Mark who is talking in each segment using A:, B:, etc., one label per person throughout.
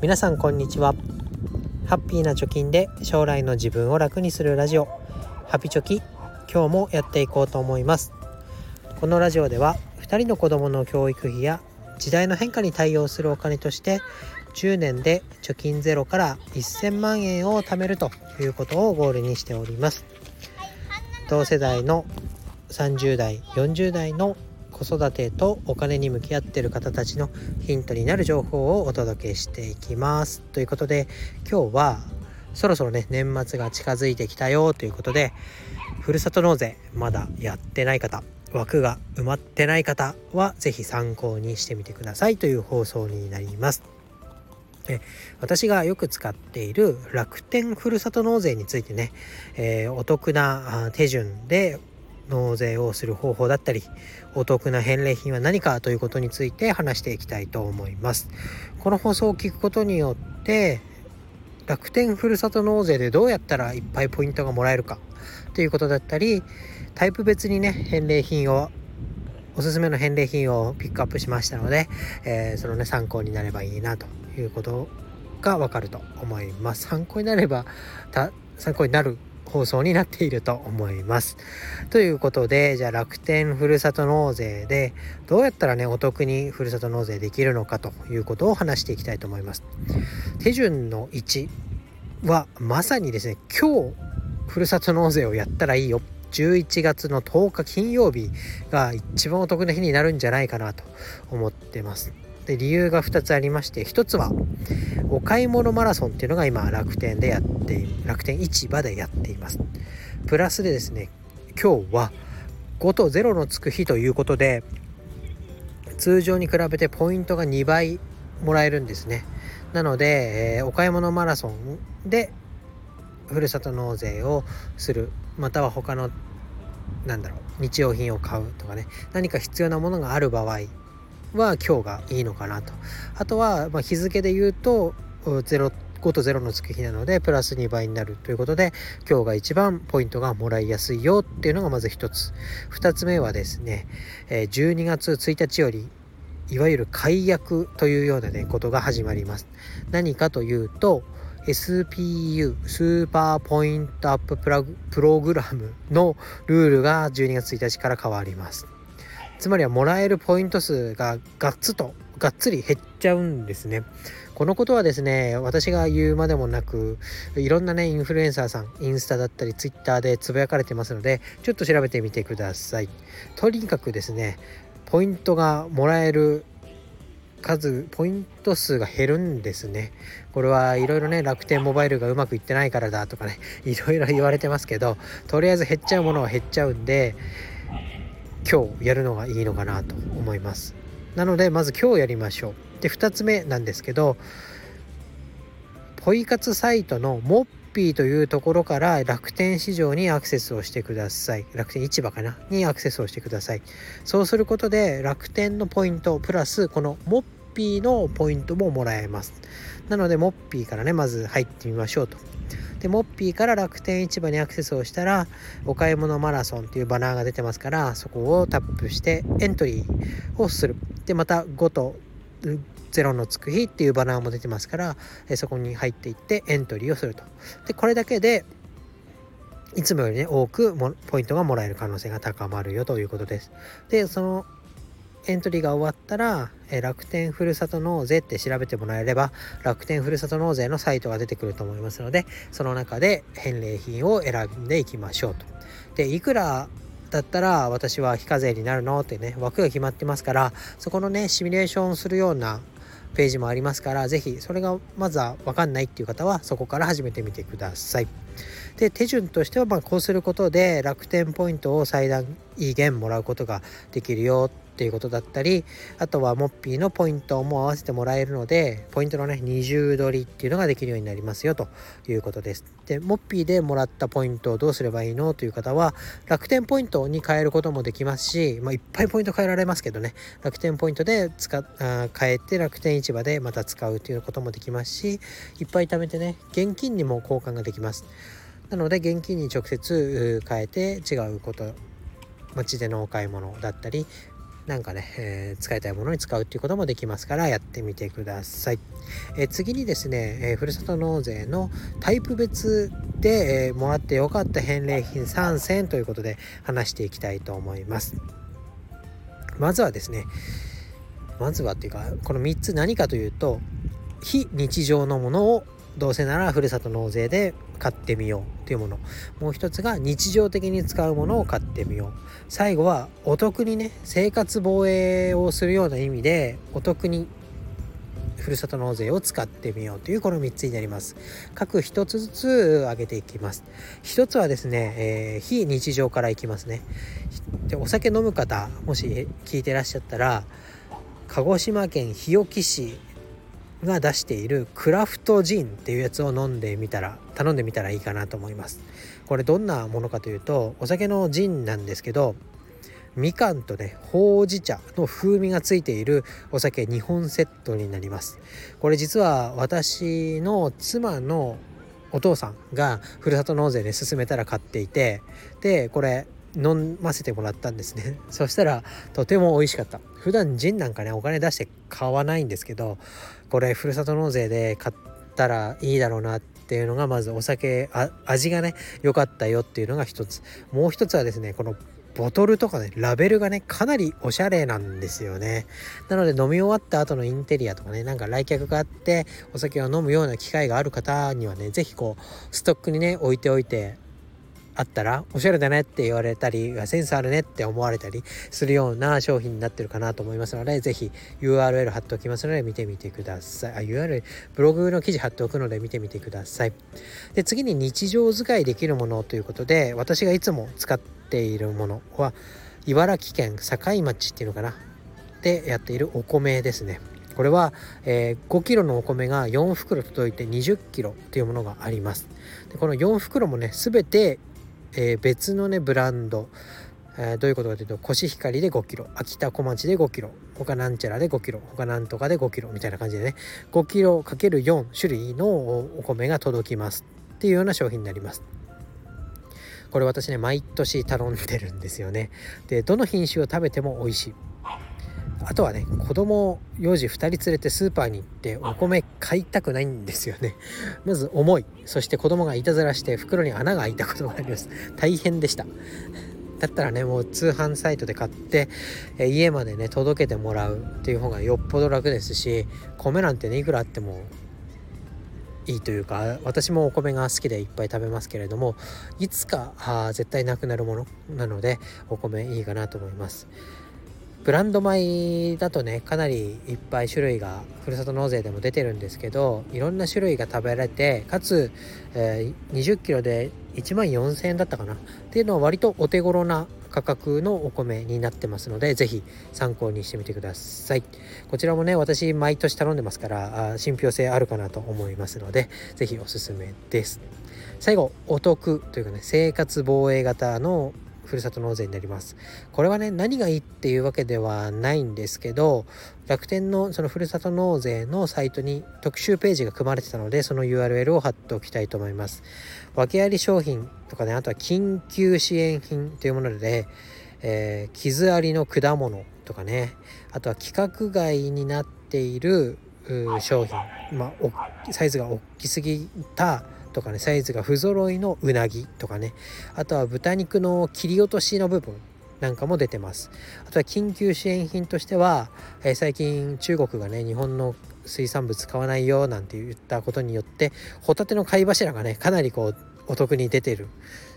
A: 皆さんこんにちは。ハッピーな貯金で将来の自分を楽にするラジオ。ハピチョキ今日もやっていこうと思います。このラジオでは2人の子供の教育費や時代の変化に対応するお金として10年で貯金ゼロから1000万円を貯めるということをゴールにしております。同世代の30代40代の子育てとお金に向き合っている方たちのヒントになる情報をお届けしていきますということで今日はそろそろね年末が近づいてきたよということでふるさと納税まだやってない方枠が埋まってない方は是非参考にしてみてくださいという放送になります。私がよく使っている楽天ふるさと納税についてね、えー、お得な手順で納税をする方法だったりお得な返礼品は何かということについて話していきたいと思います。この放送を聞くことによって楽天ふるさと納税でどうやったらいっぱいポイントがもらえるかということだったりタイプ別にね返礼品をおすすめの返礼品をピックアップしましたので、えー、そのね参考になればいいなということがわかると思います。参考になれば参考になる放送になっていると思います。ということでじゃあ楽天ふるさと納税でどうやったらねお得にふるさと納税できるのかということを話していきたいと思います。手順の1はまさにですね今日ふるさと納税をやったらいいよ11月の10日金曜日が一番お得な日になるんじゃないかなと思ってます。で理由が2つありまして1つはお買い物マラソンっていうのが今楽天でやって楽天市場でやっています。プラスでですね今日は5と0のつく日ということで通常に比べてポイントが2倍もらえるんですね。なので、えー、お買い物マラソンでふるさと納税をするまたは他のなんだろう日用品を買うとかね何か必要なものがある場合は今日がいいのかなと。あとは、ま日付で言うと0 5と0の月日なのでプラス2倍になるということで今日が一番ポイントがもらいやすいよっていうのがまず1つ。2つ目はですね12月1日よりいわゆる解約というようなねことが始まります。何かというと SPU スーパーポイントアッププログラムのルールが12月1日から変わります。つまりはもらえるポイント数がガッツとがっつり減っちゃうんですね。このことはですね私が言うまでもなくいろんなねインフルエンサーさんインスタだったりツイッターでつぶやかれてますのでちょっと調べてみてください。とにかくですねポイントがもらえる数ポイント数が減るんですねこれはいろいろね楽天モバイルがうまくいってないからだとかねいろいろ言われてますけどとりあえず減っちゃうものは減っちゃうんで今日やるのがいいのかなと思います。なのでまず今日やりましょう。で2つ目なんですけどポイ活サイトのモッピーというところから楽天市場にアクセスをしてください。楽天市場かな？にアクセスをしてください。そうすることで楽天のポイントプラスこのモッピーのポイントももらえます。なのでモッピーからねまず入ってみましょうと。でモッピーから楽天市場にアクセスをしたらお買い物マラソンっていうバナーが出てますからそこをタップしてエントリーをする。でまた5と0のつく日っていうバナーも出てますからそこに入っていってエントリーをすると。でこれだけでいつもよりね多くポイントがもらえる可能性が高まるよということです。でそのエントリーが終わったら、え楽天ふるさと納税って調べてもらえれば楽天ふるさと納税のサイトが出てくると思いますのでその中で返礼品を選んでいきましょうと。でいくらだったら私は非課税になるのってね枠が決まってますからそこのねシミュレーションするようなページもありますから是非それがまずは分かんないっていう方はそこから始めてみてください。で手順としてはまこうすることで楽天ポイントを最大限もらうことができるよいうことだったりあとはモッピーのポイントも合わせてもらえるのでポイントのね二重取りっていうのができるようになりますよということです。でモッピーでもらったポイントをどうすればいいのという方は楽天ポイントに変えることもできますし、まあ、いっぱいポイント変えられますけどね。楽天ポイントで使あ変えて楽天市場でまた使うということもできますしいっぱい貯めてね現金にも交換ができます。なので現金に直接変えて違うこと街でのお買い物だったりなんかね、えー、使いたいものに使うっていうこともできますからやってみてください。えー、次にですね、えー、ふるさと納税のタイプ別で、えもらってよかった返礼品3選ということで話していきたいと思います。まずはですね、まずはっていうか、この3つ何かというと、非日常のものをどうせならふるさと納税で買ってみようというもの。もう一つが日常的に使うものを買ってみよう。最後はお得にね生活防衛をするような意味でお得にふるさと納税を使ってみようというこの3つになります。各1つずつ挙げていきます。1つはですね、えー、非日常からいきますね。でお酒飲む方もし聞いてらっしゃったら鹿児島県日置市が出しているクラフトジンっていうやつを飲んでみたら頼んでみたらいいかなと思います。これどんなものかというとお酒のジンなんですけどみかんとねほうじ茶の風味がついているお酒2本セットになります。これ実は私の妻のお父さんがふるさと納税で勧めたら買っていてでこれ飲ませてもらったんですね。そしたらとても美味しかった。普段ジンなんかねお金出して買わないんですけどこれふるさと納税で買ったらいいだろうなっていうのがまずお酒味がね良かったよっていうのが一つ。もう一つはですねこのボトルとかねラベルがねかなりおしゃれなんですよね。なので飲み終わった後のインテリアとかねなんか来客があってお酒を飲むような機会がある方にはね是非こうストックにね置いておいてあったらおしゃれだねって言われたりセンスあるねって思われたりするような商品になってるかなと思いますので是非 URL 貼っておきますので見てみてください。あ URL ブログの記事貼っておくので見てみてください。で次に日常使いできるものということで私がいつも使っているものは茨城県境町っていうのかな。でやっているお米ですね。これは、えー、5 k g のお米が4袋届いて2 0 k g というものがあります。でこの4袋もね全てえー、別のねブランド、えー、どういうことかというとコシヒカリで 5kg 秋田小町で 5kg 他なんちゃらで 5kg 他なんとかで 5kg みたいな感じでね。5kg×4 種類のお米が届きますっていうような商品になります。これ私ね毎年頼んでるんですよね。でどの品種を食べても美味しい。あとはね子供幼児2人連れてスーパーに行ってお米買いたくないんですよね。まず重い。そして子供がいたずらして袋に穴が開いたことがあります。大変でした。だったらねもう通販サイトで買ってえ家までね届けてもらうっていう方がよっぽど楽ですし米なんてねいくらあってもいいというか私もお米が好きでいっぱい食べますけれどもいつかあ絶対なくなるものなのでお米いいかなと思いますブランド米だとねかなりいっぱい種類がふるさと納税でも出てるんですけどいろんな種類が食べられてかつ、えー、20キロで1万4000円だったかな。っていうのは割とお手頃な価格のお米になってますので是非参考にしてみてください。こちらもね私毎年頼んでますからあ信憑性あるかなと思いますので是非おすすめです。最後お得というかね生活防衛型のふるさと納税になります。これはね、何がいいっていうわけではないんですけど、楽天のそのふるさと納税のサイトに特集ページが組まれてたので、その URL を貼っておきたいと思います。訳あり商品とかね、あとは緊急支援品というもので、えー、傷ありの果物とかね、あとは規格外になっている商品、まあ、サイズが大きすぎたとかねサイズが不揃いのうなぎとかねあとは豚肉の切り落としの部分なんかも出てますあとは緊急支援品としては、えー、最近中国がね日本の水産物買わないよなんて言ったことによってホタテの貝柱がねかなりこうお得に出てる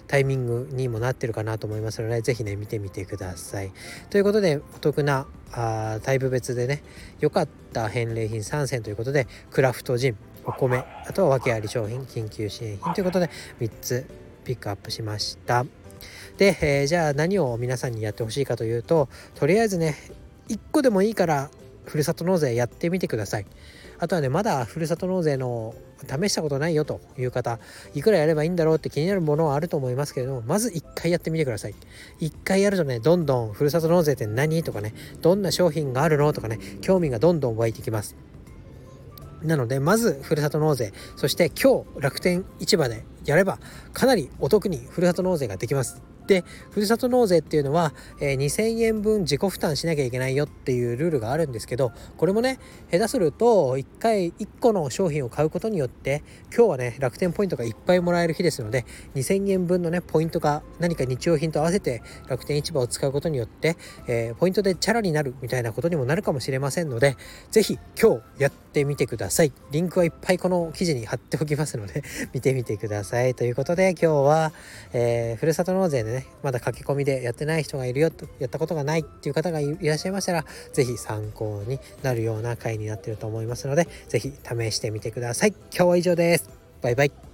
A: タイミングにもなってるかなと思いますので是非ね見てみてください。ということでお得なあタイプ別でね良かった返礼品3選ということでクラフトジンお米あとは訳あり商品緊急支援品ということで3つピックアップしました。で、えー、じゃあ何を皆さんにやってほしいかというととりあえずね1個でもいいからふるさと納税やってみてください。あとはねまだふるさと納税の試したことないよという方いくらやればいいんだろうって気になるものはあると思いますけれどもまず1回やってみてください。1回やるとねどんどんふるさと納税って何？とかねどんな商品があるの？とかね興味がどんどん湧いてきます。なのでまずふるさと納税。そして今日楽天市場でやればかなりお得にふるさと納税ができます。でふるさと納税っていうのは、えー、2,000円分自己負担しなきゃいけないよっていうルールがあるんですけどこれもね下手すると1回1個の商品を買うことによって今日はね楽天ポイントがいっぱいもらえる日ですので2,000円分のねポイントが何か日用品と合わせて楽天市場を使うことによって、えー、ポイントでチャラになるみたいなことにもなるかもしれませんので是非今日やってみてください。リンクはいっぱいこの記事に貼っておきますので見てみてください。ということで今日は、えー、ふるさと納税でねまだ駆け込みでやってない人がいるよとやったことがないっていう方がいらっしゃいましたら是非参考になるような回になってると思いますので是非試してみてください。今日は以上です。バイバイ。